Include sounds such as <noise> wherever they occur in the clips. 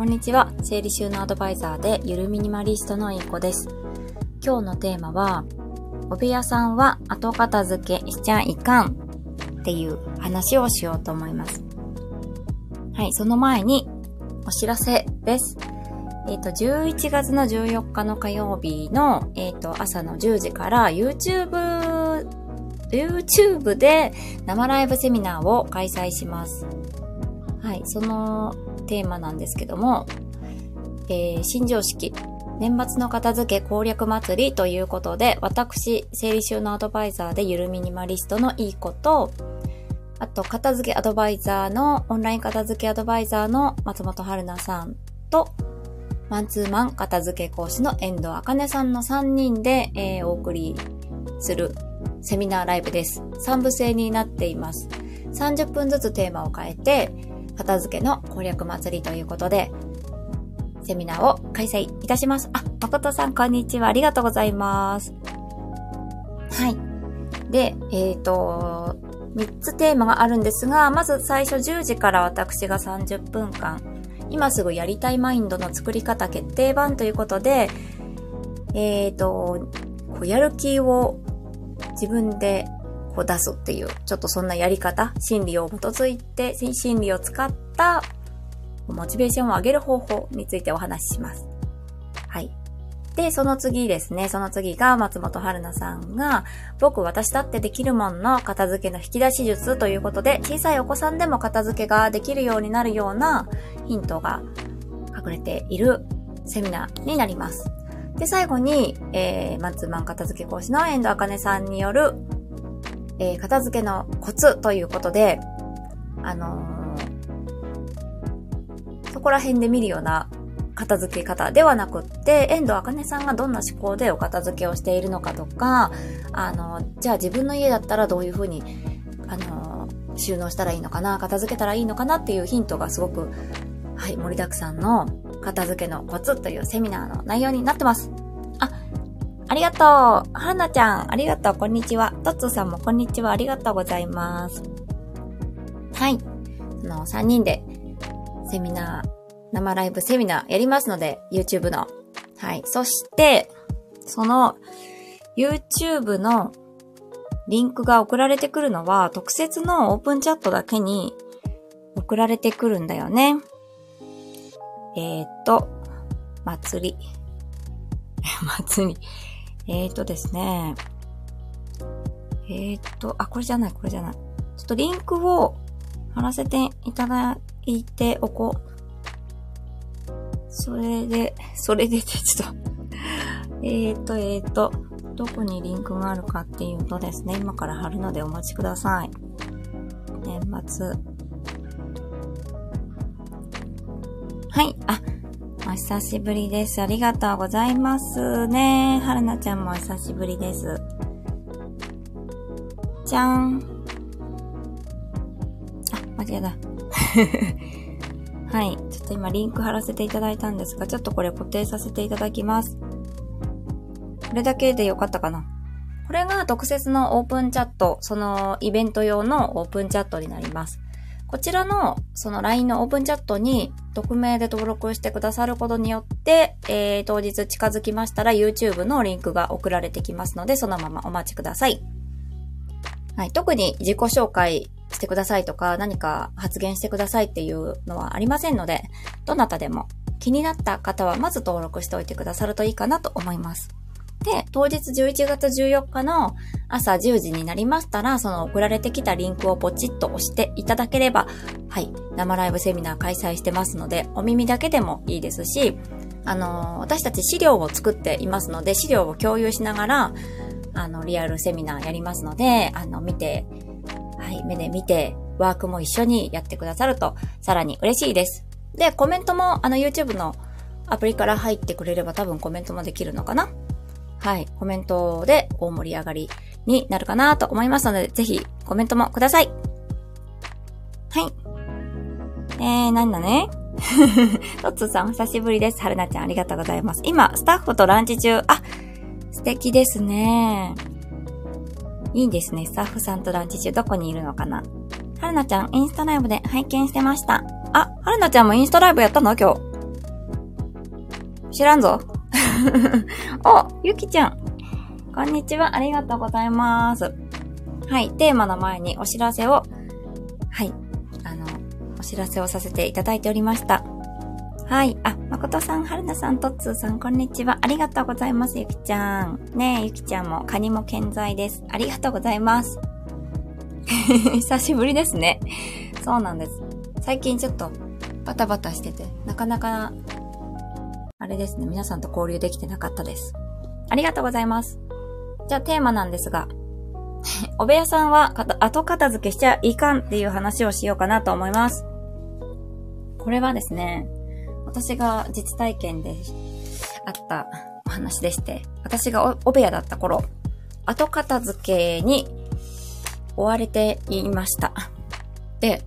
こんにちは。整理収納アドバイザーでゆるミニマリストのいい子です。今日のテーマは、お部屋さんは後片付けしちゃいかんっていう話をしようと思います。はい、その前にお知らせです。えっ、ー、と、11月の14日の火曜日の、えっ、ー、と、朝の10時から YouTube、YouTube で生ライブセミナーを開催します。はい、そのテーマなんですけども、えー、新常識、年末の片付け攻略祭りということで、私、整理収納アドバイザーでゆるミニマリストのいいこと、あと、片付けアドバイザーの、オンライン片付けアドバイザーの松本春菜さんと、マンツーマン片付け講師の遠藤茜さんの3人で、えー、お送りするセミナーライブです。3部制になっています。30分ずつテーマを変えて、片付けの攻略祭りということで、セミナーを開催いたします。あ、誠さんこんにちは。ありがとうございます。はい。で、えっ、ー、と、3つテーマがあるんですが、まず最初10時から私が30分間、今すぐやりたいマインドの作り方決定版ということで、えっ、ー、と、こうやる気を自分でこう出すっていう、ちょっとそんなやり方、心理を基づいて、心理を使ったモチベーションを上げる方法についてお話しします。はい。で、その次ですね、その次が松本春菜さんが、僕私だってできるもんの片付けの引き出し術ということで、小さいお子さんでも片付けができるようになるようなヒントが隠れているセミナーになります。で、最後に、えー、マンツーマン片付け講師の遠藤茜さんによるえー、片付けのコツということで、あのー、そこら辺で見るような片付け方ではなくって、遠藤茜さんがどんな思考でお片付けをしているのかとか、あのー、じゃあ自分の家だったらどういうふうに、あの収納したらいいのかな、片付けたらいいのかなっていうヒントがすごく、はい、盛りだくさんの片付けのコツというセミナーの内容になってます。ありがとう。はなちゃん、ありがとう。こんにちは。とっつさんもこんにちは。ありがとうございます。はい。その3人でセミナー、生ライブセミナーやりますので、YouTube の。はい。そして、その YouTube のリンクが送られてくるのは、特設のオープンチャットだけに送られてくるんだよね。えー、っと、祭り。<laughs> 祭り。えーとですね。えーと、あ、これじゃない、これじゃない。ちょっとリンクを貼らせていただいておこう。それで、それで、ちょっとえーと、えーと、どこにリンクがあるかっていうとですね、今から貼るのでお待ちください。年末。はい、あ、お久しぶりです。ありがとうございますね。はるなちゃんもお久しぶりです。じゃん。あ、間違えた。<laughs> はい。ちょっと今リンク貼らせていただいたんですが、ちょっとこれ固定させていただきます。これだけでよかったかな。これが特設のオープンチャット、そのイベント用のオープンチャットになります。こちらの、その LINE のオープンチャットに、匿名で登録してくださることによって、えー、当日近づきましたら YouTube のリンクが送られてきますので、そのままお待ちください。はい。特に自己紹介してくださいとか、何か発言してくださいっていうのはありませんので、どなたでも気になった方はまず登録しておいてくださるといいかなと思います。で、当日11月14日の朝10時になりましたら、その送られてきたリンクをポチッと押していただければ、はい、生ライブセミナー開催してますので、お耳だけでもいいですし、あの、私たち資料を作っていますので、資料を共有しながら、あの、リアルセミナーやりますので、あの、見て、はい、目で見て、ワークも一緒にやってくださると、さらに嬉しいです。で、コメントも、あの、YouTube のアプリから入ってくれれば多分コメントもできるのかな？はい、コメントで大盛り上がりになるかなと思いますので、ぜひコメントもください。はい。えー、なんだね。<laughs> トッツーさん、お久しぶりです。はるなちゃん、ありがとうございます。今、スタッフとランチ中。あ、素敵ですね。いいですね。スタッフさんとランチ中、どこにいるのかなはるなちゃん、インスタライブで拝見してました。あ、はるなちゃんもインスタライブやったの？今日。知らんぞ。<laughs> お、ゆきちゃん。こんにちは。ありがとうございます。はい。テーマの前にお知らせを、はい。あの、お知らせをさせていただいておりました。はい。あ、まことさん、はるなさん、とっつーさん、こんにちは。ありがとうございます、ゆきちゃん。ねえ、ゆきちゃんも、カニも健在です。ありがとうございます。<laughs> 久しぶりですね。そうなんです。最近ちょっと、バタバタしてて、なかなか、あれですね、皆さんと交流できてなかったです。ありがとうございます。じゃあテーマなんですが、お部屋さんは後片付けしちゃいかんっていう話をしようかなと思います。これはですね、私が実体験であったお話でして、私がお部屋だった頃、後片付けに追われていました。で、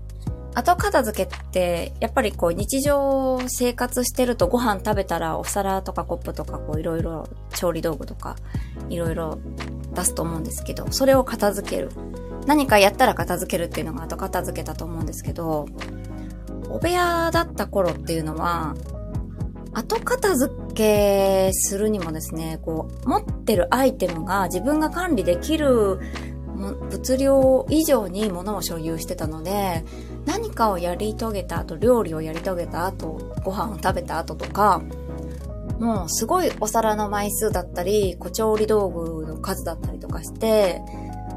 後片付けって、やっぱりこう日常生活してるとご飯食べたらお皿とかコップとかこういろいろ調理道具とかいろいろ出すと思うんですけど、それを片付ける。何かやったら片付けるっていうのが後片付けだと思うんですけど、お部屋だった頃っていうのは、後片付けするにもですね、こう、持ってるアイテムが自分が管理できる物量以上に物を所有してたので、何かをやり遂げた後、料理をやり遂げた後、ご飯を食べた後とか、もうすごいお皿の枚数だったり、小調理道具の数だったりとかして、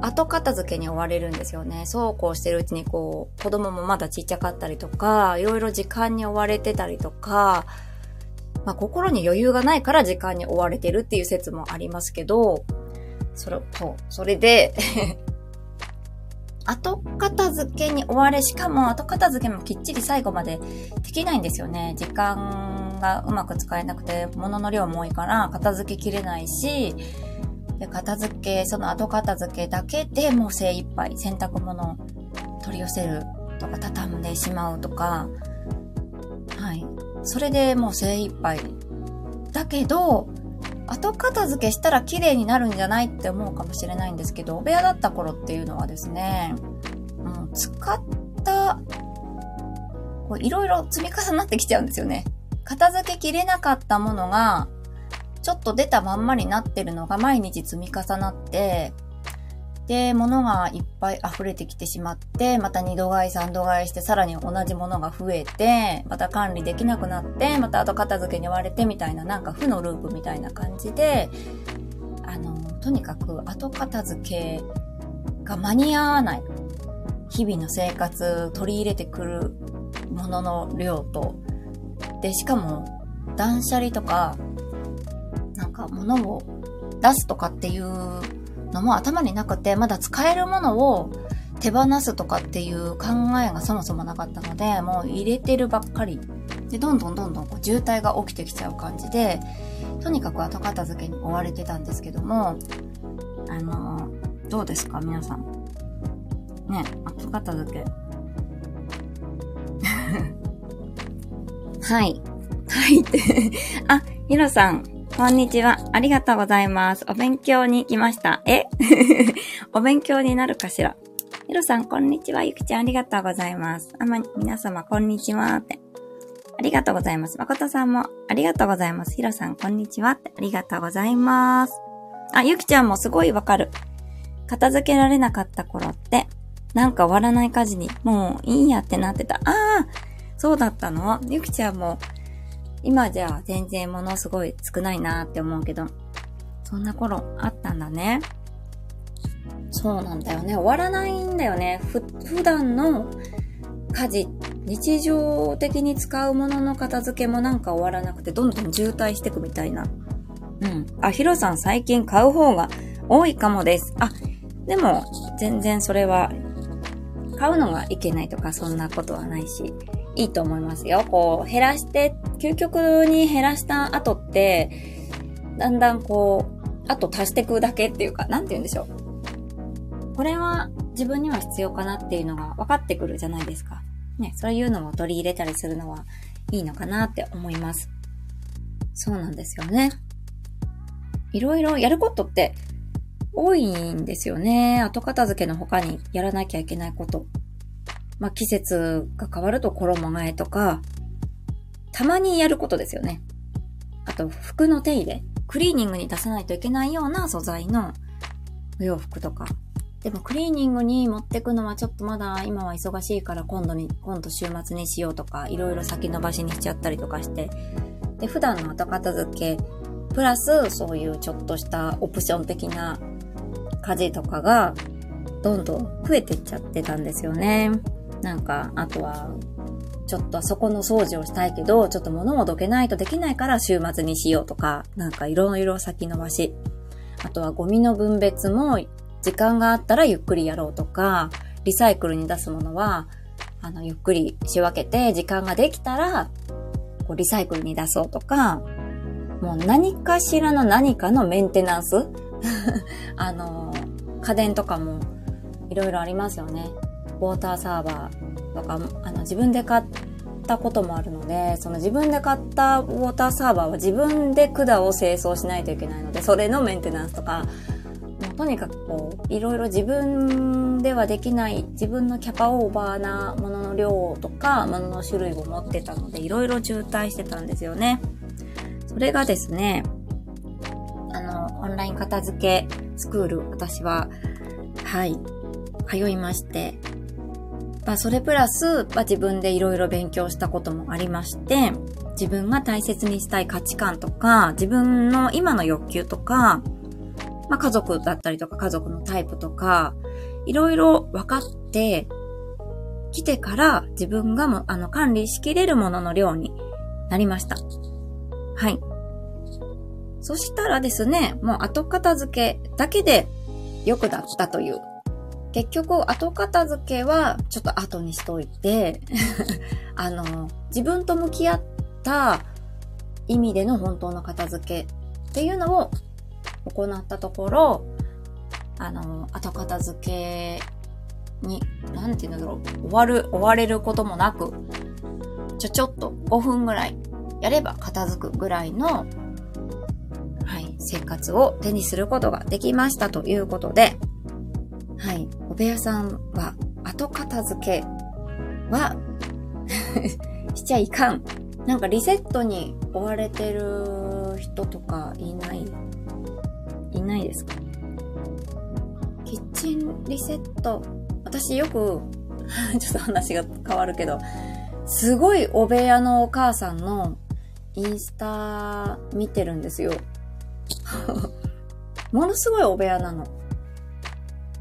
後片付けに追われるんですよね。そうこうしてるうちにこう、子供もまだちっちゃかったりとか、いろいろ時間に追われてたりとか、まあ心に余裕がないから時間に追われてるっていう説もありますけど、それ、そう、それで後片付けに追われ、しかも後片付けもきっちり最後までできないんですよね。時間がうまく使えなくて、物の量も多いから片付けきれないし、で片付け、その後片付けだけでもう精一杯洗濯物を取り寄せるとか畳んでしまうとか、はい。それでもう精一杯。だけど、後片付けしたら綺麗になるんじゃないって思うかもしれないんですけど、お部屋だった頃っていうのはですね、うん、使った、いろいろ積み重なってきちゃうんですよね。片付けきれなかったものが、ちょっと出たまんまになってるのが毎日積み重なって、で、物がいっぱい溢れてきてしまって、また二度買い三度買いして、さらに同じものが増えて、また管理できなくなって、また後片付けに追われてみたいな、なんか負のループみたいな感じで、あの、とにかく後片付けが間に合わない。日々の生活取り入れてくるものの量と、で、しかも断捨離とか、なんか物を出すとかっていうのも頭になくて、まだ使えるものを手放すとかっていう考えがそもそもなかったので、もう入れてるばっかり。で、どんどんどんどんこう渋滞が起きてきちゃう感じで、とにかく後片付けに追われてたんですけども、あの、どうですか？皆さん。ね、後片付け。<laughs> はい。はいってあ、ヒロさん、こんにちは。ありがとうございます。お勉強に来ました。え？<laughs> お勉強になるかしら？ひろさん、こんにちは。ゆきちゃん、ありがとうございます。あま、皆様、こんにちは。って。ありがとうございます。まことさんも、ありがとうございます。ひろさん、こんにちは。って。ありがとうございます。あ、ゆきちゃんもすごいわかる。片付けられなかった頃って、なんか終わらない家事に、もういいやってなってた。ああ、そうだったの？ゆきちゃんも、今じゃ全然ものすごい少ないなって思うけど、そんな頃あったんだね。そうなんだよね。終わらないんだよね。ふ、普段の家事、日常的に使うものの片付けもなんか終わらなくて、どんどん渋滞していくみたいな。うん。あ、ヒロさん最近買う方が多いかもです。あ、でも、全然それは、買うのがいけないとかそんなことはないし、いいと思いますよ。こう、減らして、究極に減らした後って、だんだんこう、あと足してくだけっていうか、なんて言うんでしょう。これは自分には必要かなっていうのが分かってくるじゃないですか。ね、そういうのを取り入れたりするのはいいのかなって思います。そうなんですよね。いろいろやることって多いんですよね。後片付けの他にやらなきゃいけないこと。まあ、季節が変わると衣替えとか、たまにやることですよね。あと服の手入れ、クリーニングに出さないといけないような素材のお洋服とか。でもクリーニングに持ってくのはちょっとまだ今は忙しいから今度に、今度週末にしようとか、いろいろ先延ばしにしちゃったりとかして。で、普段の後片付け、プラスそういうちょっとしたオプション的な家事とかがどんどん増えてっちゃってたんですよね。なんか、あとは、ちょっとそこの掃除をしたいけど、ちょっと物をどけないとできないから週末にしようとか、なんかいろいろ先延ばし。あとはゴミの分別も時間があったらゆっくりやろうとか、リサイクルに出すものは、あの、ゆっくり仕分けて、時間ができたら、こう、リサイクルに出そうとか、もう何かしらの何かのメンテナンス？<laughs> あの、家電とかもいろいろありますよね。ウォーターサーバーとか、あの、自分で買ったこともあるので、その自分で買ったウォーターサーバーは自分で管を清掃しないといけないので、それのメンテナンスとか、もうとにかくこう、いろいろ自分ではできない、自分のキャパオーバーなものの量とか、ものの種類を持ってたので、いろいろ渋滞してたんですよね。それがですね、あの、オンライン片付けスクール、私は、はい、通いまして、まあ、それプラス、まあ、自分でいろいろ勉強したこともありまして、自分が大切にしたい価値観とか、自分の今の欲求とか、まあ、家族だったりとか家族のタイプとか、いろいろ分かってきてから自分がもあの管理しきれるものの量になりました。はい。そしたらですね、もう後片付けだけで良くなったという結局、後片付けはちょっと後にしといて <laughs> あの、自分と向き合った意味での本当の片付けっていうのを行ったところ、あの、後片付けに、なんていうんだろう、終わる、終われることもなく、ちょちょっと5分ぐらいやれば片付くぐらいの、はい、生活を手にすることができましたということで、部屋さんは、後片付けは <laughs> しちゃいかん。なんかリセットに追われてる人とかいないいないですか？キッチンリセット。私よく <laughs> ちょっと話が変わるけど、すごいお部屋のお母さんのインスタ見てるんですよ。<laughs> ものすごいお部屋なの。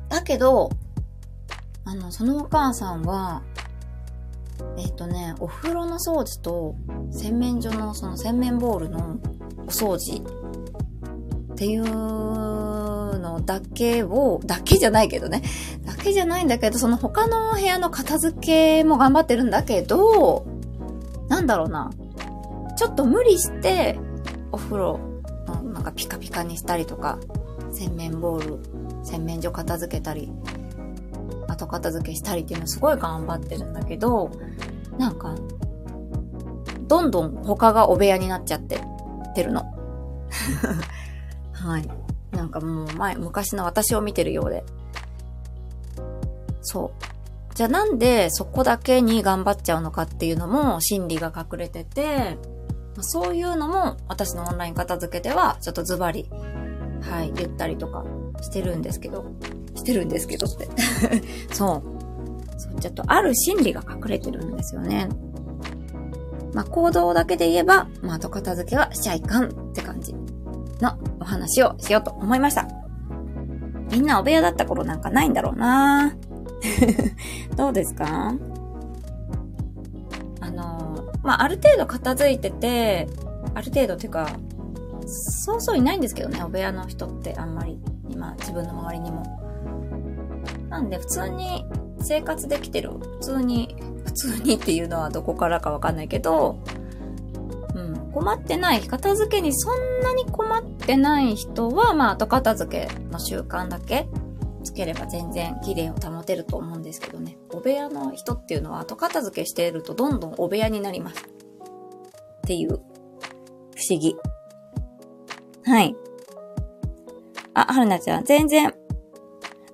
だけど、あの、そのお母さんは、えっ、とね、お風呂の掃除と洗面所のその洗面ボールのお掃除っていうのだけを、だけじゃないけどね。<laughs> だけじゃないんだけど、その他の部屋の片付けも頑張ってるんだけど、なんだろうな。ちょっと無理して、お風呂の、なんかピカピカにしたりとか、洗面ボール洗面所片付けたり、後片付けしたりっていうのすごい頑張ってるんだけど、なんか、どんどん他がお部屋になっちゃってってるの。はい。なんかもう前、昔の私を見てるようで。そう。じゃあなんでそこだけに頑張っちゃうのかっていうのも心理が隠れてて、そういうのも私のオンライン片付けではちょっとズバリ、はい、言ったりとかしてるんですけど、してるんですけどって。<laughs> そう。そう、ちょっとある心理が隠れてるんですよね。まあ、行動だけで言えば、まあ、後片付けはしちゃいかんって感じのお話をしようと思いました。みんなお部屋だった頃なんかないんだろうな <laughs> どうですか？あの、まあ、ある程度片付いてて、ある程度っていうか、そうそういないんですけどね、お部屋の人ってあんまり。今、自分の周りにも。なんで、普通に生活できてる。普通に、普通にっていうのはどこからかわかんないけど、うん、困ってない、片付けにそんなに困ってない人は、まあ、後片付けの習慣だけつければ全然綺麗を保てると思うんですけどね。お部屋の人っていうのは後片付けしているとどんどんお部屋になります。っていう、不思議。はい。あ、はるなちゃん、全然。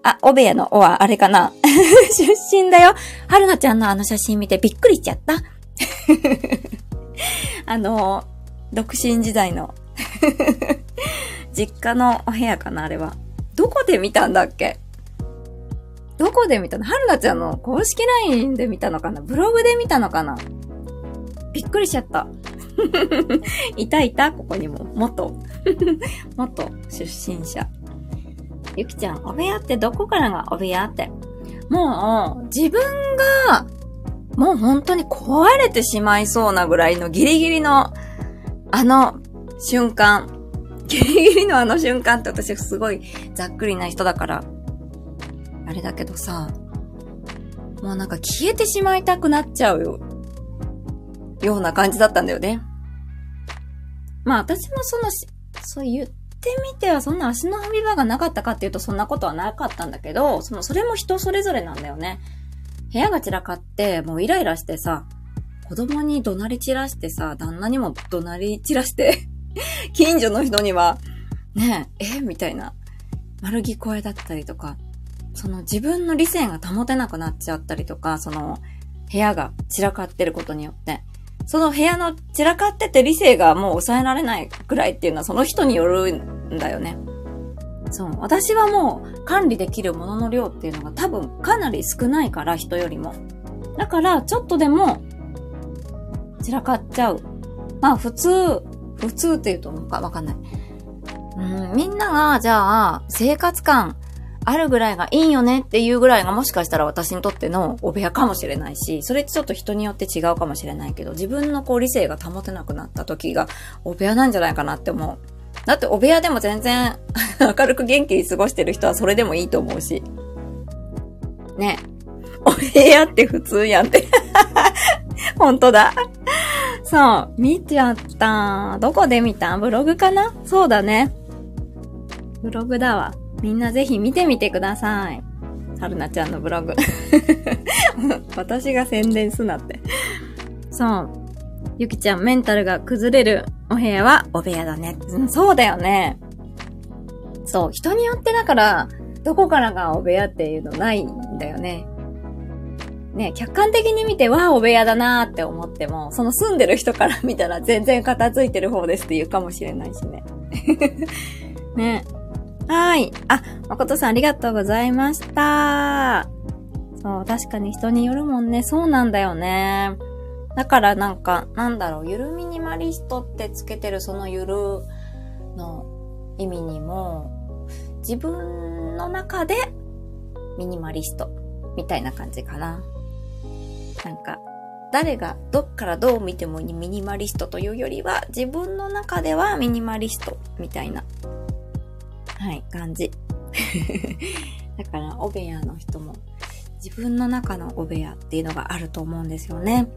あ、おべやのおは、あれかな <laughs> 出身だよ。はるなちゃんのあの写真見てびっくりしちゃった。<laughs> あの、独身時代の。<laughs> 実家のお部屋かな、あれは。どこで見たんだっけ？どこで見たの？春菜ちゃんの公式 LINE で見たのかな？ブログで見たのかな？びっくりしちゃった。いたいた？ここにも。元。元出身者。ゆきちゃん、お部屋ってどこからがお部屋って？もう、自分が、もう本当に壊れてしまいそうなぐらいのギリギリの、あの瞬間。ギリギリのあの瞬間って私すごいざっくりな人だから、あれだけどさ、もうなんか消えてしまいたくなっちゃうよ。ような感じだったんだよね。まあ私もその、そう言ってみてはそんな足の踏み場がなかったかっていうとそんなことはなかったんだけど、その、それも人それぞれなんだよね。部屋が散らかって、もうイライラしてさ、子供に怒鳴り散らしてさ、旦那にも怒鳴り散らして <laughs> 近所の人には、ねえ、え？みたいな、丸聞こえだったりとか、その自分の理性が保てなくなっちゃったりとか、その部屋が散らかってることによって、その部屋の散らかってて理性がもう抑えられないくらいっていうのはその人によるんだよね。そう。私はもう管理できるものの量っていうのが多分かなり少ないから、人よりも。だから、ちょっとでも散らかっちゃう。まあ普通、普通って言うと思うかわかんない。うん、みんなが、じゃあ、生活感あるぐらいがいいよねっていうぐらいがもしかしたら私にとってのお部屋かもしれないし、それってちょっと人によって違うかもしれないけど、自分のこう理性が保てなくなった時がお部屋なんじゃないかなって思う。だってお部屋でも全然 <laughs> 明るく元気に過ごしてる人はそれでもいいと思うし。ね。お部屋って普通やんって <laughs> 本当だ。そう、見ちゃった。どこで見た？ブログかな？そうだね。ブログだわ。みんなぜひ見てみてください。はるなちゃんのブログ。<laughs> 私が宣伝すなって。そう。ゆきちゃん、メンタルが崩れるお部屋はお部屋だね。うん、そうだよね。そう。人によってだから、どこからがお部屋っていうのないんだよね。ね、客観的に見て、わあ、お部屋だなーって思っても、その住んでる人から見たら全然片付いてる方ですって言うかもしれないしね。<laughs> ね。はい。あ、誠さんありがとうございました。そう、確かに人によるもんね。そうなんだよね。だからなんか、なんだろう、ゆるミニマリストってつけてるそのゆるの意味にも、自分の中でミニマリストみたいな感じかな。なんか、誰がどっからどう見てもミニマリストというよりは、自分の中ではミニマリストみたいなはい、感じ。<laughs> だから、お部屋の人も、自分の中のお部屋っていうのがあると思うんですよね。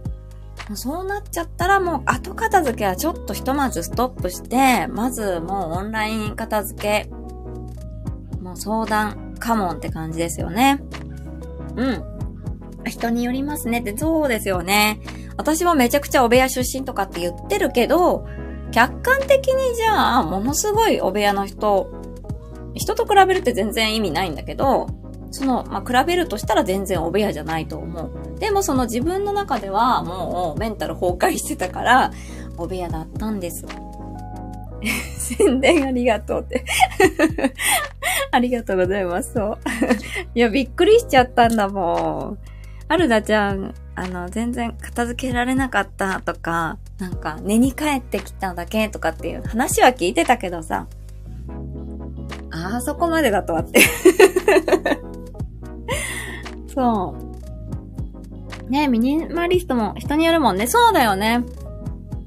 そうなっちゃったらもう後片付けはちょっとひとまずストップして、まずもうオンライン片付け、もう相談、カモンって感じですよね。うん。人によりますねって、そうですよね。私もめちゃくちゃお部屋出身とかって言ってるけど、客観的にじゃあ、ものすごいお部屋の人人と比べるって全然意味ないんだけど、その、まあ、比べるとしたら全然お部屋じゃないと思う。でもその自分の中ではもうメンタル崩壊してたから、お部屋だったんです。宣伝ありがとうって <laughs> ありがとうございます。そう。いや、びっくりしちゃったんだもん。アルダちゃん、あの、全然片付けられなかったとか、なんか寝に帰ってきただけとかっていう話は聞いてたけどさ、あそこまでだとはって <laughs> そう。ねミニマリストも人によるもんね。そうだよね。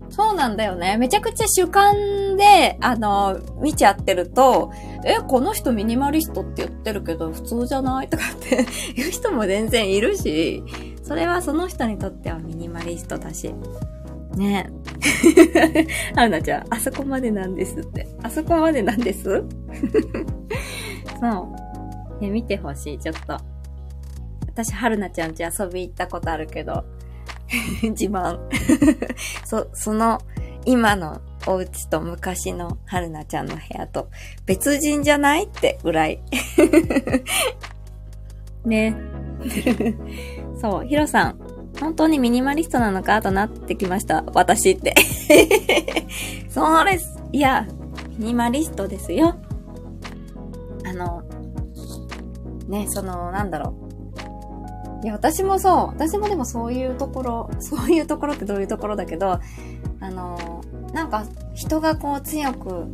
そうなんだよね。めちゃくちゃ主観で、あの、見ちゃってると、え、この人ミニマリストって言ってるけど、普通じゃない？とかって <laughs> 言う人も全然いるし、それはその人にとってはミニマリストだし。ねえ <laughs> アナちゃん、あそこまでなんですって。あそこまでなんです？<laughs> そう。ね、見てほしい、ちょっと。私、春菜ちゃんち遊び行ったことあるけど、<laughs> 自慢。そ、その、今のお家と昔の春菜ちゃんの部屋と別人じゃない？ってぐらい。ね。そう、ヒロさん、本当にミニマリストなのかとなってきました。私って。<laughs> そうです。いや、ミニマリストですよ。あの、ね、その、なんだろう。いや、私もそう。私もでもそういうところ、そういうところってどういうところだけど、あの、なんか人がこう強く、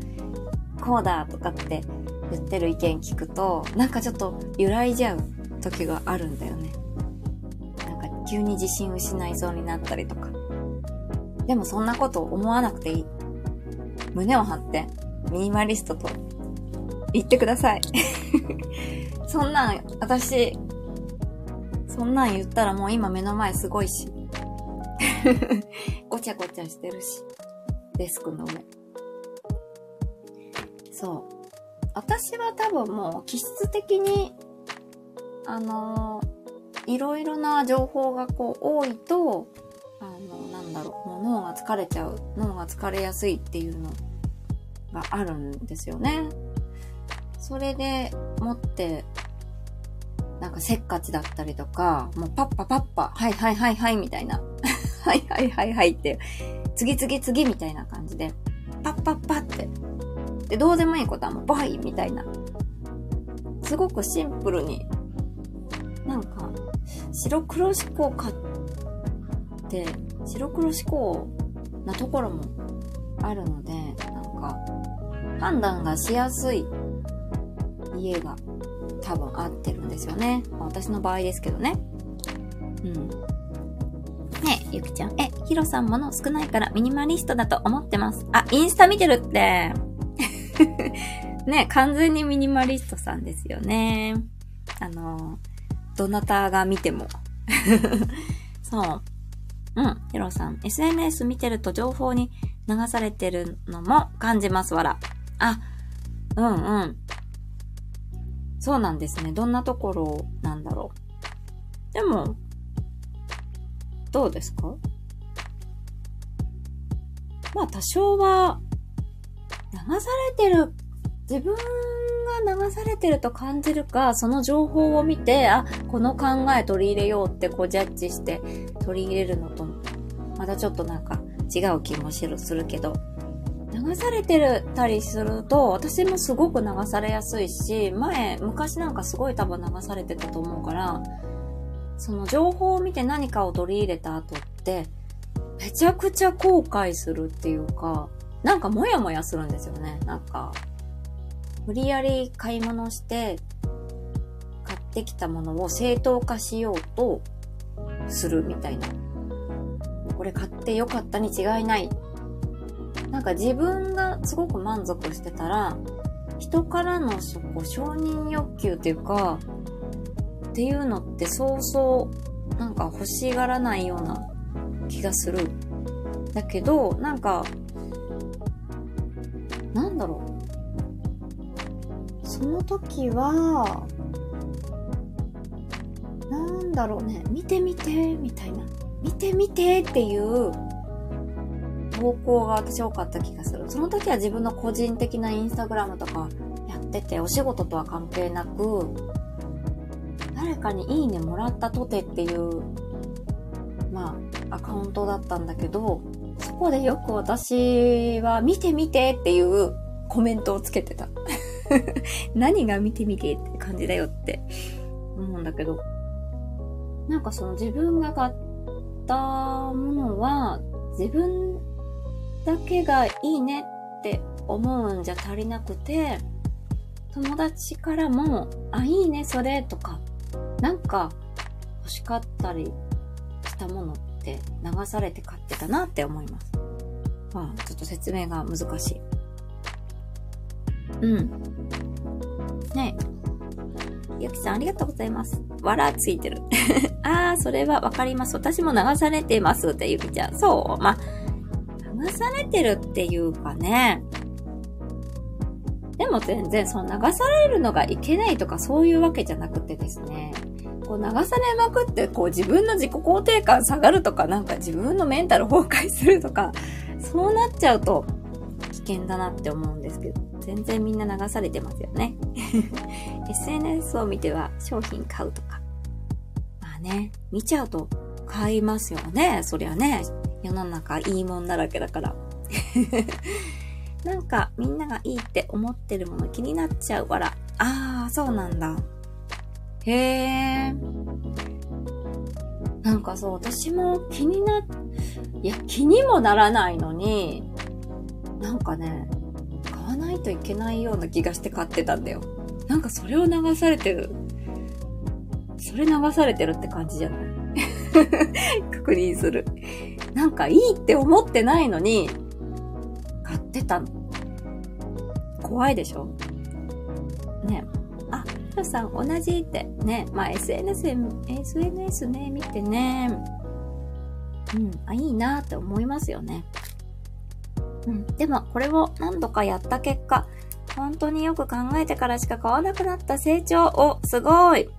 こうだとかって言ってる意見聞くと、なんかちょっと揺らいじゃう時があるんだよね。急に自信失いそうになったりとか。でもそんなこと思わなくていい。胸を張ってミニマリストと言ってください。<laughs> そんなん、私、そんなん言ったらもう今目の前すごいし。<laughs> ごちゃごちゃしてるし。デスクの上。そう。私は多分もう気質的に、あのー、いろいろな情報がこう多いと、あの、なんだろう、もう脳が疲れちゃう、脳が疲れやすいっていうのがあるんですよね。それでもって、なんかせっかちだったりとか、もうパッパパッパ、はいはいはいはいみたいな。<laughs> はいはいはいはいって、次々次みたいな感じで、パッパッパって。で、どうでもいいことはもうバイみたいな。すごくシンプルに、なんか、白黒思考かって、白黒思考なところもあるので、なんか、判断がしやすい家が多分合ってるんですよね。私の場合ですけどね。うん。ねえ、ゆきちゃん。え、ヒロさんもの少ないからミニマリストだと思ってます。あ、インスタ見てるって。<laughs> ね、完全にミニマリストさんですよね。あの、どなたが見ても。<laughs> そう。うん、ヒロさん。SNS 見てると情報に流されてるのも感じます、わら。あ、うんうん。そうなんですね。どんなところなんだろう。でも、どうですか？まあ多少は流されてる、自分が流されてると感じるか、その情報を見て、あ、この考え取り入れようってこうジャッジして取り入れるのと、またちょっとなんか違う気もするけど、流されてるたりすると、私もすごく流されやすいし、前、昔なんかすごい多分流されてたと思うから、その情報を見て何かを取り入れた後って、めちゃくちゃ後悔するっていうか、なんかモヤモヤするんですよね。なんか、無理やり買い物して、買ってきたものを正当化しようとするみたいな。これ買ってよかったに違いない。なんか自分がすごく満足してたら、人からのそこ承認欲求っていうか、っていうのってそうそうなんか欲しがらないような気がする。だけど、なんかなんだろう。その時は、なんだろうね、見てみて、みたいな。見てみてっていう投稿が私多かった気がする。その時は自分の個人的なインスタグラムとかやってて、お仕事とは関係なく、誰かにいいねもらったとてっていう、まあ、アカウントだったんだけど、そこでよく私は見て見てっていうコメントをつけてた。<laughs> 何が見て見てって感じだよって思うんだけど、なんかその自分が買ったものは自分だけがいいねって思うんじゃ足りなくて、友達からも、あ、いいね、それとか、なんか欲しかったりしたものって流されて買ってたなって思います。まあ、ちょっと説明が難しい。うん。ねゆきさんありがとうございます。わらついてる。<laughs> あー、それはわかります。私も流されてますってゆきちゃん。そう。まあ、流されてるっていうかね。でも全然その流されるのがいけないとかそういうわけじゃなくてですね。こう流されまくってこう自分の自己肯定感下がるとかなんか自分のメンタル崩壊するとかそうなっちゃうと危険だなって思うんですけど全然みんな流されてますよね <laughs> SNS を見ては商品買うとかまあね見ちゃうと買いますよねそりゃね世の中いいもんだらけだから <laughs> なんかみんながいいって思ってるもの気になっちゃうから。ああ、そうなんだ。へえ。なんかそう、私も気にな、いや、気にもならないのに、なんかね、ないといけないような気がして買ってたんだよ。なんかそれを流されてる。それ流されてるって感じじゃない？<laughs> 確認する。なんかいいって思ってないのに、買ってたの。怖いでしょ？ね。あ、ひろさん同じってね。まあ SNS、SNS ね、見てね。うん、あ、いいなって思いますよね。うん、でもこれを何度かやった結果、本当によく考えてからしか買わなくなった成長を、すごい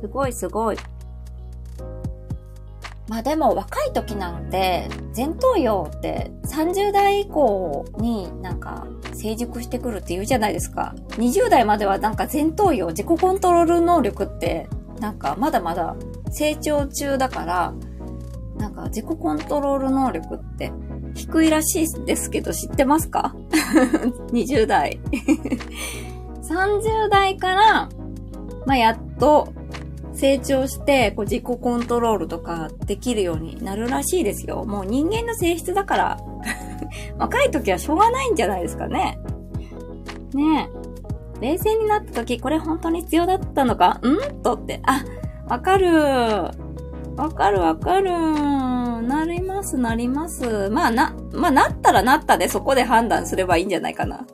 すごいすごい。まあでも若い時なんて、前頭葉って30代以降になんか成熟してくるって言うじゃないですか。20代まではなんか前頭葉、自己コントロール能力ってなんかまだまだ成長中だから、なんか自己コントロール能力って低いらしいですけど知ってますか <laughs> ?20 代。<laughs> 30代から、まあ、やっと成長して、こう自己コントロールとかできるようになるらしいですよ。もう人間の性質だから、<laughs> 若い時はしょうがないんじゃないですかね。ねえ。冷静になった時、これ本当に必要だったのか？ん？とって。あ、わかる。わかるわかる。なります、なります。まあな、まあなったらなったでそこで判断すればいいんじゃないかな。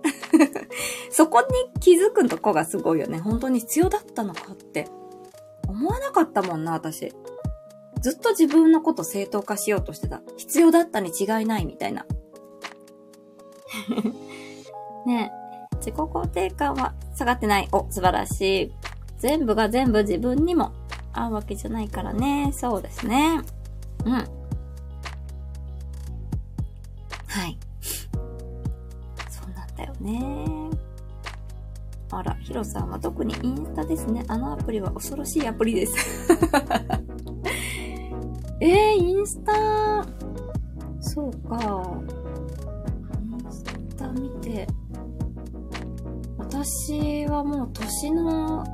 <laughs> そこに気づくとこがすごいよね。本当に必要だったのかって。思わなかったもんな、私。ずっと自分のこと正当化しようとしてた。必要だったに違いないみたいな。<laughs> ねえ、自己肯定感は下がってない。お、素晴らしい。全部が全部自分にも合うわけじゃないからね。そうですね。うん。はい。そうなんだよね。あら、ヒロさんは特にインスタですね。あのアプリは恐ろしいアプリです。<laughs> えー、インスタ、そうか。インスタ見て、私はもう年の、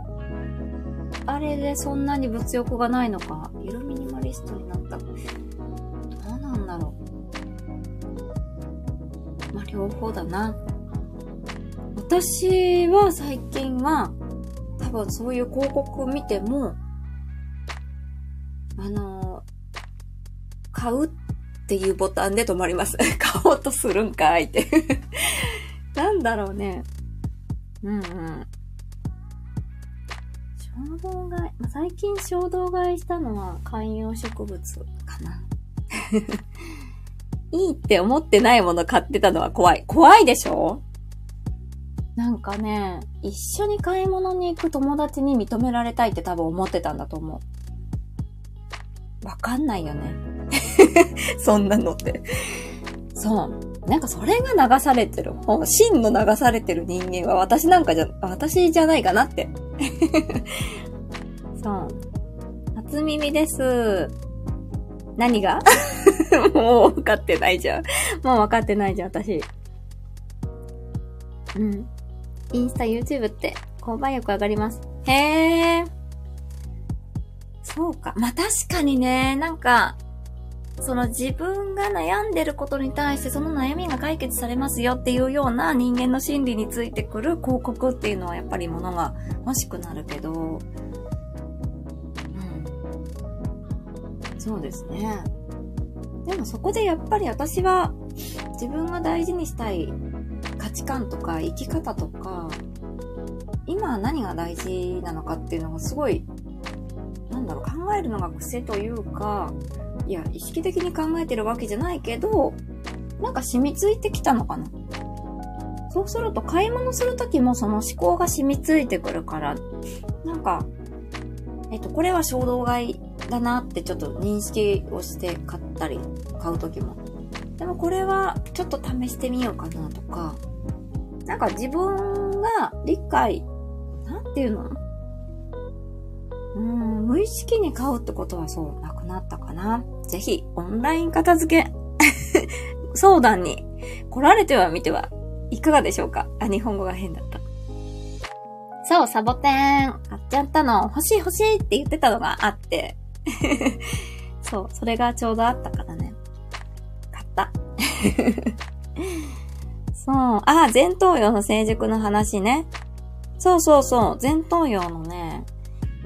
あれでそんなに物欲がないのか。ゆるミニマリストになった。どうなんだろう。まあ、両方だな。私は最近は、多分そういう広告見ても、あの買うっていうボタンで止まります。<laughs> 買おうとするんかいって <laughs> なんだろうね。うんうん。衝動買い、最近衝動買いしたのは観葉植物かな。<laughs> いいって思ってないもの買ってたのは怖い。怖いでしょ？なんかね、一緒に買い物に行く友達に認められたいって多分思ってたんだと思う。わかんないよね。<laughs> そんなのって。そう。なんかそれが流されてる。真の流されてる人間は私なんかじゃ、私じゃないかなって。そう。初耳です。何が？<laughs> もう分かってないじゃん。もう分かってないじゃん、私。うん。インスタ、YouTube って購買力上がります。へー。そうか。まあ、確かにね、なんか、その自分が悩んでることに対してその悩みが解決されますよっていうような人間の心理についてくる広告っていうのはやっぱり物が欲しくなるけど、うん。そうですね。でもそこでやっぱり私は自分が大事にしたい価値観とか生き方とか、今何が大事なのかっていうのがすごい、なんだろう、考えるのが癖というか、いや、意識的に考えてるわけじゃないけど、なんか染みついてきたのかな？そうすると買い物するときもその思考が染みついてくるから、なんか、えっと、これは衝動買いだなってちょっと認識をして買ったり、買うときも。でもこれはちょっと試してみようかなとか、なんか自分が理解、なんていうの？うん、無意識に買うってことはそうなくなったかな。ぜひ、オンライン片付け。<laughs> 相談に来られてはみてはいかがでしょうか？あ、日本語が変だった。そう、サボテン、買っちゃったの、欲しい欲しいって言ってたのがあって、<laughs> そう、それがちょうどあったからね。買った。<laughs> そう、あ、前頭葉の成熟の話ね。そうそうそう、前頭葉のね、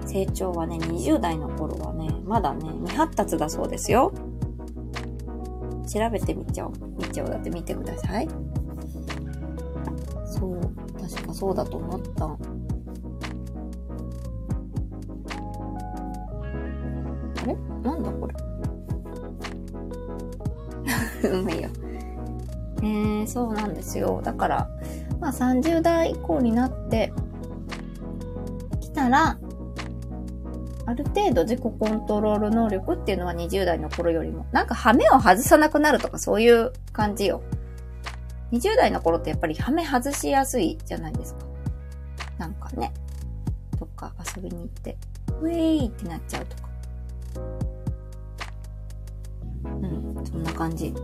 成長はね、20代の頃はね、まだね、未発達だそうですよ。調べてみちゃおう。みちゃおう。だって見てください。そう。確かそうだと思った。あれ？なんだこれ？うまいよ。えー、そうなんですよ。だから、まあ30代以降になってきたら、ある程度自己コントロール能力っていうのは20代の頃よりも、なんかハメを外さなくなるとかそういう感じよ。20代の頃ってやっぱりハメ外しやすいじゃないですか。なんかね。とか遊びに行って、ウェイってなっちゃうとか。うん、そんな感じ。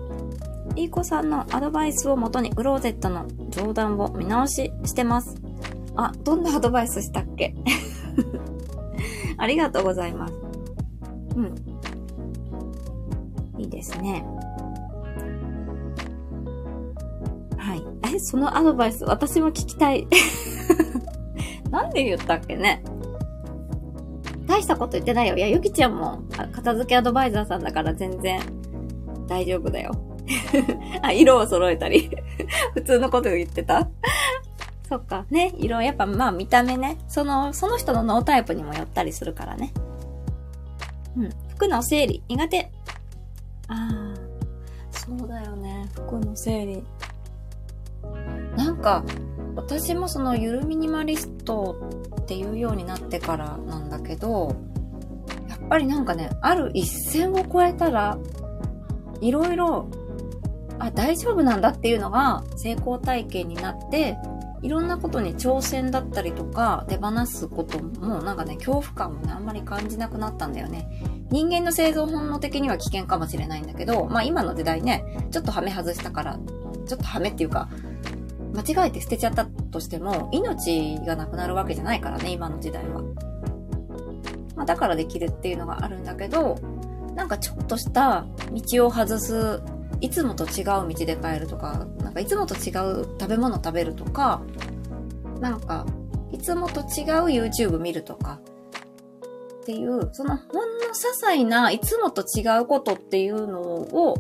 いい子さんのアドバイスをもとにクローゼットの冗談を見直ししてます。あ、どんなアドバイスしたっけ？ありがとうございます。うん。いいですね。はい。え、そのアドバイス、私も聞きたい。<laughs> なんで言ったっけね大したこと言ってないよ。いや、ゆきちゃんも片付けアドバイザーさんだから全然大丈夫だよ。<laughs> あ、色を揃えたり <laughs> 普通のこと言ってたそっか。ね。色、やっぱまあ見た目ね。その、その人のノータイプにもよったりするからね。うん。服の整理、苦手。ああ、そうだよね。服の整理。なんか、私もそのゆるミニマリストっていうようになってからなんだけど、やっぱりなんかね、ある一線を越えたら、いろいろ、あ、大丈夫なんだっていうのが成功体験になって、いろんなことに挑戦だったりとか、手放すこともなんかね、恐怖感もね、あんまり感じなくなったんだよね。人間の生存本能的には危険かもしれないんだけど、まあ今の時代ね、ちょっとハメ外したから、ちょっとハメっていうか、間違えて捨てちゃったとしても、命がなくなるわけじゃないからね、今の時代は。まあだからできるっていうのがあるんだけど、なんかちょっとした道を外すいつもと違う道で帰るとか、なんかいつもと違う食べ物食べるとか、なんか、いつもと違う YouTube 見るとか、っていう、そのほんの些細ないつもと違うことっていうのを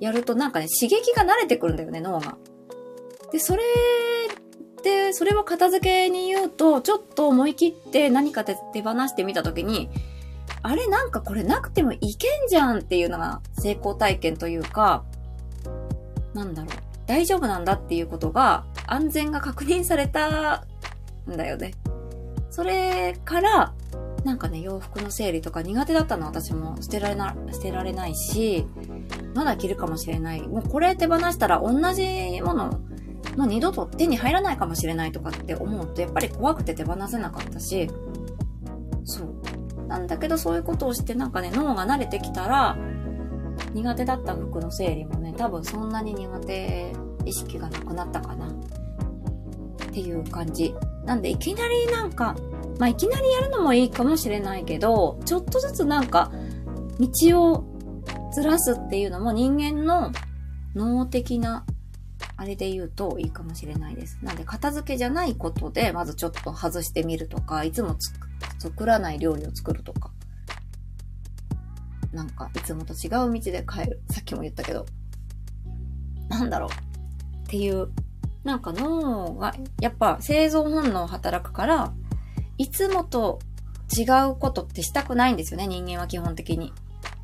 やるとなんかね、刺激が慣れてくるんだよね、脳が。で、それで、それを片付けに言うと、ちょっと思い切って何か手放してみたときに、あれなんかこれなくてもいけんじゃんっていうのが成功体験というか、なんだろう、大丈夫なんだっていうことが、安全が確認されたんだよね。それから、なんかね、洋服の整理とか苦手だったの私も捨てられな、捨てられないし、まだ着るかもしれない。もうこれ手放したら同じもの、もう二度と手に入らないかもしれないとかって思うと、やっぱり怖くて手放せなかったし、そう。なんだけどそういうことをしてなんかね、脳が慣れてきたら、苦手だった服の整理も多分そんなに苦手意識がなくなったかな。っていう感じ。なんでいきなりなんか、まあいきなりやるのもいいかもしれないけど、ちょっとずつなんか、道をずらすっていうのも人間の脳的なあれで言うといいかもしれないです。なんで片付けじゃないことで、まずちょっと外してみるとか、いつも作らない料理を作るとか。なんか、いつもと違う道で帰る。さっきも言ったけど。なんだろう。っていう。なんか脳が、やっぱ生存本能働くから、いつもと違うことってしたくないんですよね、人間は基本的に。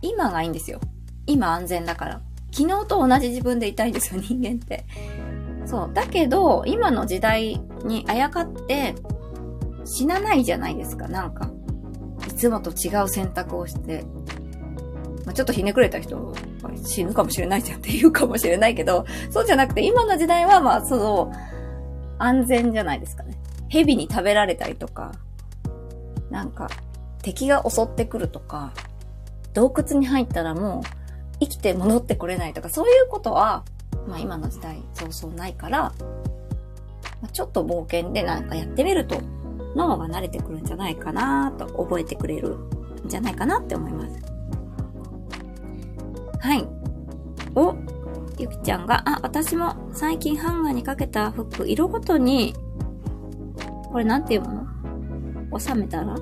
今がいいんですよ。今安全だから。昨日と同じ自分でいたいんですよ、<laughs> 人間って。そう。だけど、今の時代にあやかって、死なないじゃないですか、なんか。いつもと違う選択をして、まあ、ちょっとひねくれた人は死ぬかもしれないじゃんって言うかもしれないけど、そうじゃなくて今の時代はまあ、その、安全じゃないですかね。蛇に食べられたりとか、なんか、敵が襲ってくるとか、洞窟に入ったらもう生きて戻ってこれないとか、そういうことはまあ今の時代そうそうないから、ちょっと冒険でなんかやってみると脳が慣れてくるんじゃないかなと覚えてくれるんじゃないかなって思います。はい。お、ゆきちゃんが、あ、私も最近ハンガーにかけた服、色ごとに、これなんていうもの？収めたら？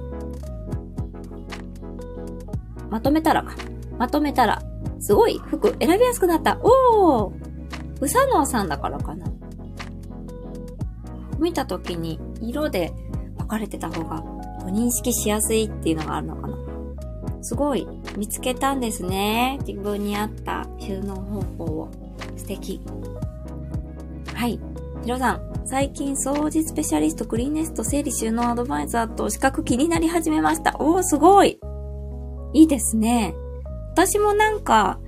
まとめたら？か。まとめたら、すごい服選びやすくなった。おーうさのさんだからかな。見たときに色で分かれてた方が認識しやすいっていうのがあるのかな。すごい見つけたんですね。自分に合った収納方法を。素敵。はい。ヒロさん、最近掃除スペシャリスト、クリーネスト、整理収納アドバイザーと資格気になり始めました。おー、すごいいいですね。私もなんか、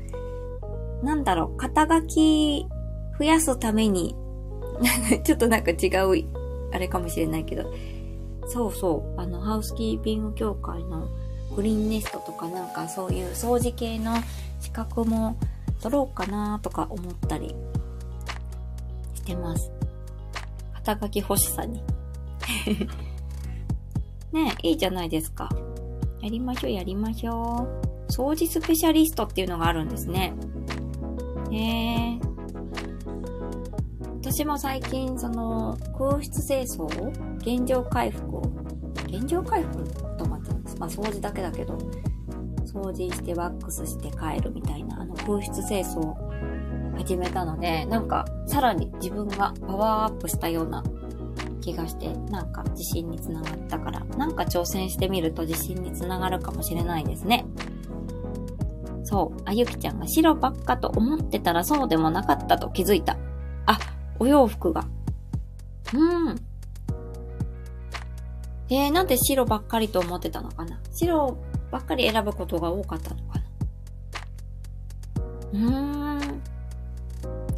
なんだろう、肩書き増やすために <laughs> ちょっとなんか違う、あれかもしれないけど、そうそう、あの、ハウスキーピング協会のグリーンネストとかなんかそういう掃除系の資格も取ろうかなとか思ったりしてます。肩書き欲しさに <laughs> ねえ、いいじゃないですか。やりましょう、やりましょう。掃除スペシャリストっていうのがあるんですね。へえ。私も最近、その、空室清掃現状回復を、現状回復？ま。あ、掃除だけだけど、掃除してワックスして帰るみたいな、あの、空室清掃を始めたので、なんか、さらに自分がパワーアップしたような気がして、なんか自信につながったから、なんか挑戦してみると自信につながるかもしれないですね。そう、あゆきちゃんが白ばっかと思ってたらそうでもなかったと気づいた。あ、お洋服が。うーん。えー、なんで白ばっかりと思ってたのかな？白ばっかり選ぶことが多かったのかな？うーん。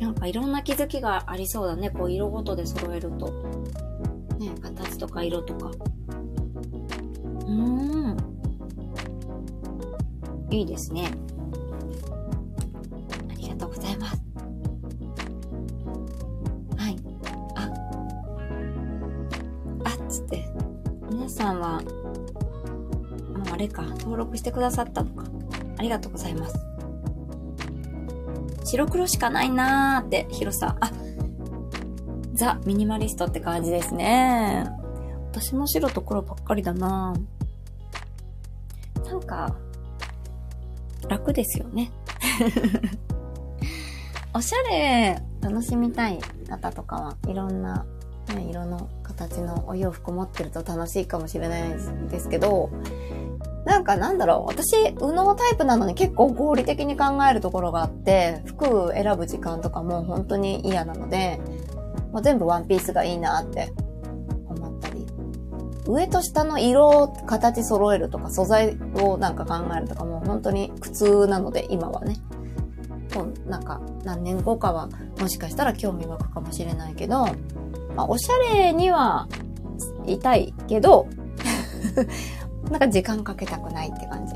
なんかいろんな気づきがありそうだね。こう色ごとで揃えると。ね、形とか色とか。うーん。いいですね。れか、登録してくださったのか。ありがとうございます。白黒しかないなーって、ヒロさん。あ、ザ・ミニマリストって感じですね。私も白と黒ばっかりだななんか、楽ですよね。<laughs> おしゃれ楽しみたい方とかはいろんな、ね、色の形のお洋服持ってると楽しいかもしれないですけど、なんかなんだろう、私、右脳タイプなのに結構合理的に考えるところがあって、服選ぶ時間とかも本当に嫌なので、まあ、全部ワンピースがいいなって思ったり、上と下の色を、形揃えるとか、素材をなんか考えるとかも本当に苦痛なので、今はね。なんか、何年後かは、もしかしたら興味湧くかもしれないけど、まあ、おしゃれにはいたいけど、なんか時間かけたくないって感じ。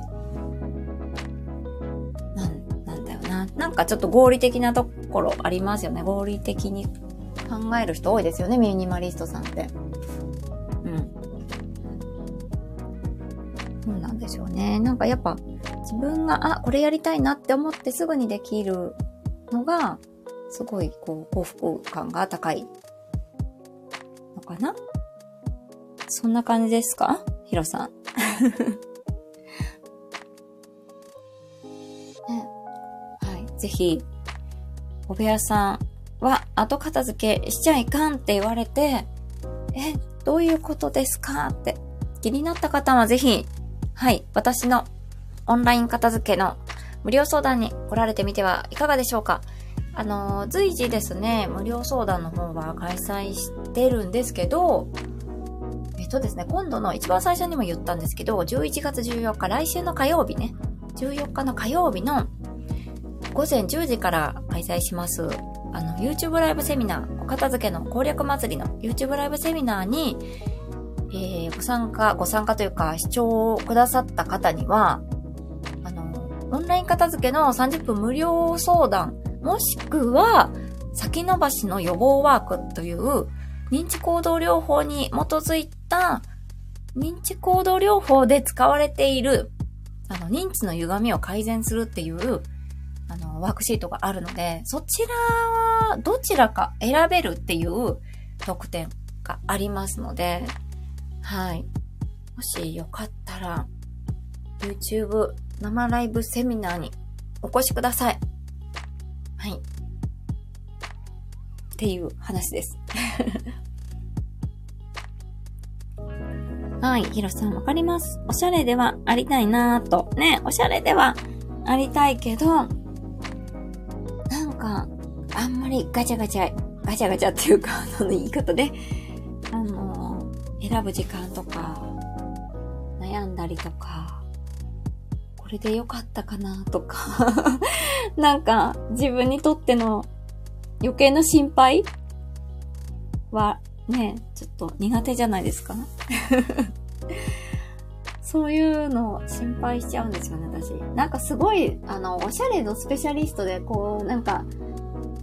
なん、なんだよな。なんかちょっと合理的なところありますよね。合理的に考える人多いですよね、ミニマリストさんって。うん。そうなんでしょうね。なんかやっぱ自分が、あ、これやりたいなって思ってすぐにできるのが、すごいこう幸福感が高いのかなそんな感じですか？ヒロさん。<laughs> ね、はい。ぜひ、お部屋さん、は後片付けしちゃいかんって言われて、え、どういうことですか？って気になった方はぜひ、はい、私のオンライン片付けの無料相談に来られてみてはいかがでしょうか？あの、随時ですね、無料相談の方は開催してるんですけど、えっとですね、今度の一番最初にも言ったんですけど、11月14日、来週の火曜日ね、14日の火曜日の午前10時から開催します。あの、YouTube ライブセミナー、お片付けの攻略祭りの YouTube ライブセミナーに、えー、ご参加、ご参加というか、視聴をくださった方には、あの、オンライン片付けの30分無料相談、もしくは、先延ばしの予防ワークという認知行動療法に基づいた認知行動療法で使われているあの認知の歪みを改善するっていうあのワークシートがあるので、そちらはどちらか選べるっていう特典がありますので、はい。もしよかったら、YouTube 生ライブセミナーにお越しください。はい。っていう話です。はい、ヒロさんわかります。おしゃれではありたいなぁと。ね、おしゃれではありたいけど、なんか、あんまりガチャガチャ、ガチャガチャっていうか、<laughs> その言い方で、あの、選ぶ時間とか、悩んだりとか、これで良かったかなとか <laughs> なんか、自分にとっての余計な心配はね、ちょっと苦手じゃないですか <laughs> そういうのを心配しちゃうんですよね、私。なんかすごい、あの、おしゃれのスペシャリストで、こう、なんか、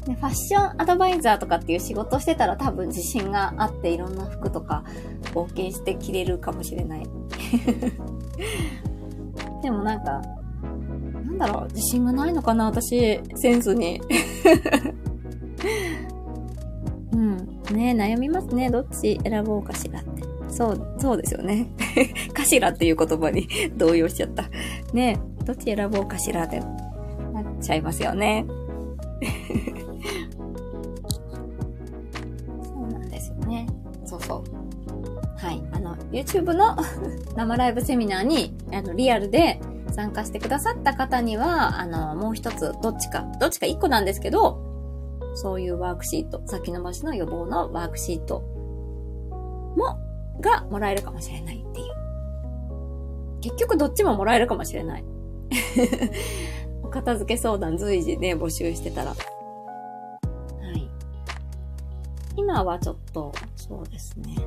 ね、ファッションアドバイザーとかっていう仕事してたら多分自信があっていろんな服とか冒険して着れるかもしれない。<laughs> でもなんか、なんだろう、自信がないのかな、私、センスに。<laughs> うん。ね悩みますね。どっち選ぼうかしらって。そう、そうですよね。かしらっていう言葉に <laughs> 動揺しちゃった。ねどっち選ぼうかしらってなっちゃいますよね。<laughs> そうなんですよね。そうそう。はい。あの、YouTube の <laughs> 生ライブセミナーに、あの、リアルで参加してくださった方には、あの、もう一つ、どっちか、どっちか一個なんですけど、そういうワークシート、先延ばしの予防のワークシートも、がもらえるかもしれないっていう。結局どっちももらえるかもしれない。<laughs> お片付け相談随時ね、募集してたら。はい。今はちょっと、そうですね。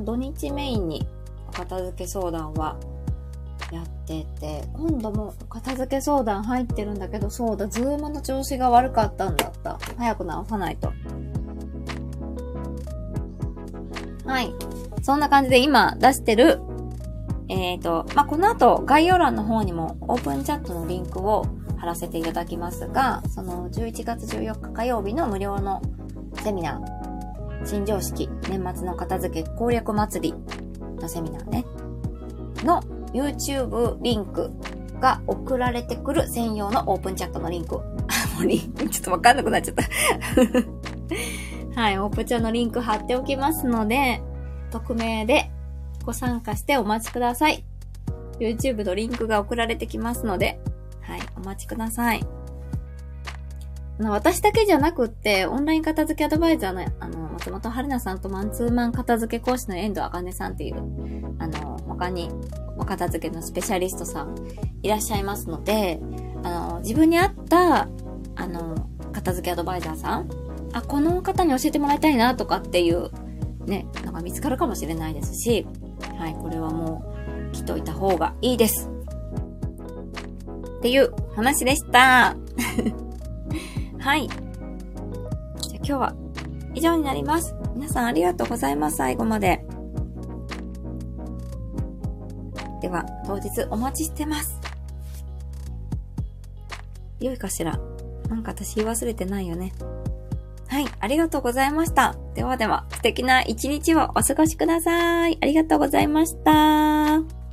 土日メインにお片付け相談はやってて、今度も片付け相談入ってるんだけど、そうだ、ズームの調子が悪かったんだった。早く直さないと。はい。そんな感じで今出してる、えっ、ー、と、まあ、この後概要欄の方にもオープンチャットのリンクを貼らせていただきますが、その11月14日火曜日の無料のセミナー、新常識、年末の片付け攻略祭りのセミナーね、の YouTube リンクが送られてくる専用のオープンチャットのリンク。あ、もうリンク、ちょっとわかんなくなっちゃったはい、オープチャのリンク貼っておきますので、匿名でご参加してお待ちください。YouTube のリンクが送られてきますので、はい、お待ちください。私だけじゃなくって、オンライン片付けアドバイザーの、あの、松本春菜さんとマンツーマン片付け講師の遠藤茜さんっていう、あの、他にお片付けのスペシャリストさんいらっしゃいますので、あの、自分に合った、あの、片付けアドバイザーさんあ、この方に教えてもらいたいなとかっていう、ね、なんか見つかるかもしれないですし、はい、これはもう、来といた方がいいです。っていう話でした。<laughs> はい。じゃ今日は以上になります。皆さんありがとうございます。最後まで。では、当日お待ちしてます。良いかしらなんか私言い忘れてないよね。はい、ありがとうございました。ではでは、素敵な一日をお過ごしください。ありがとうございました。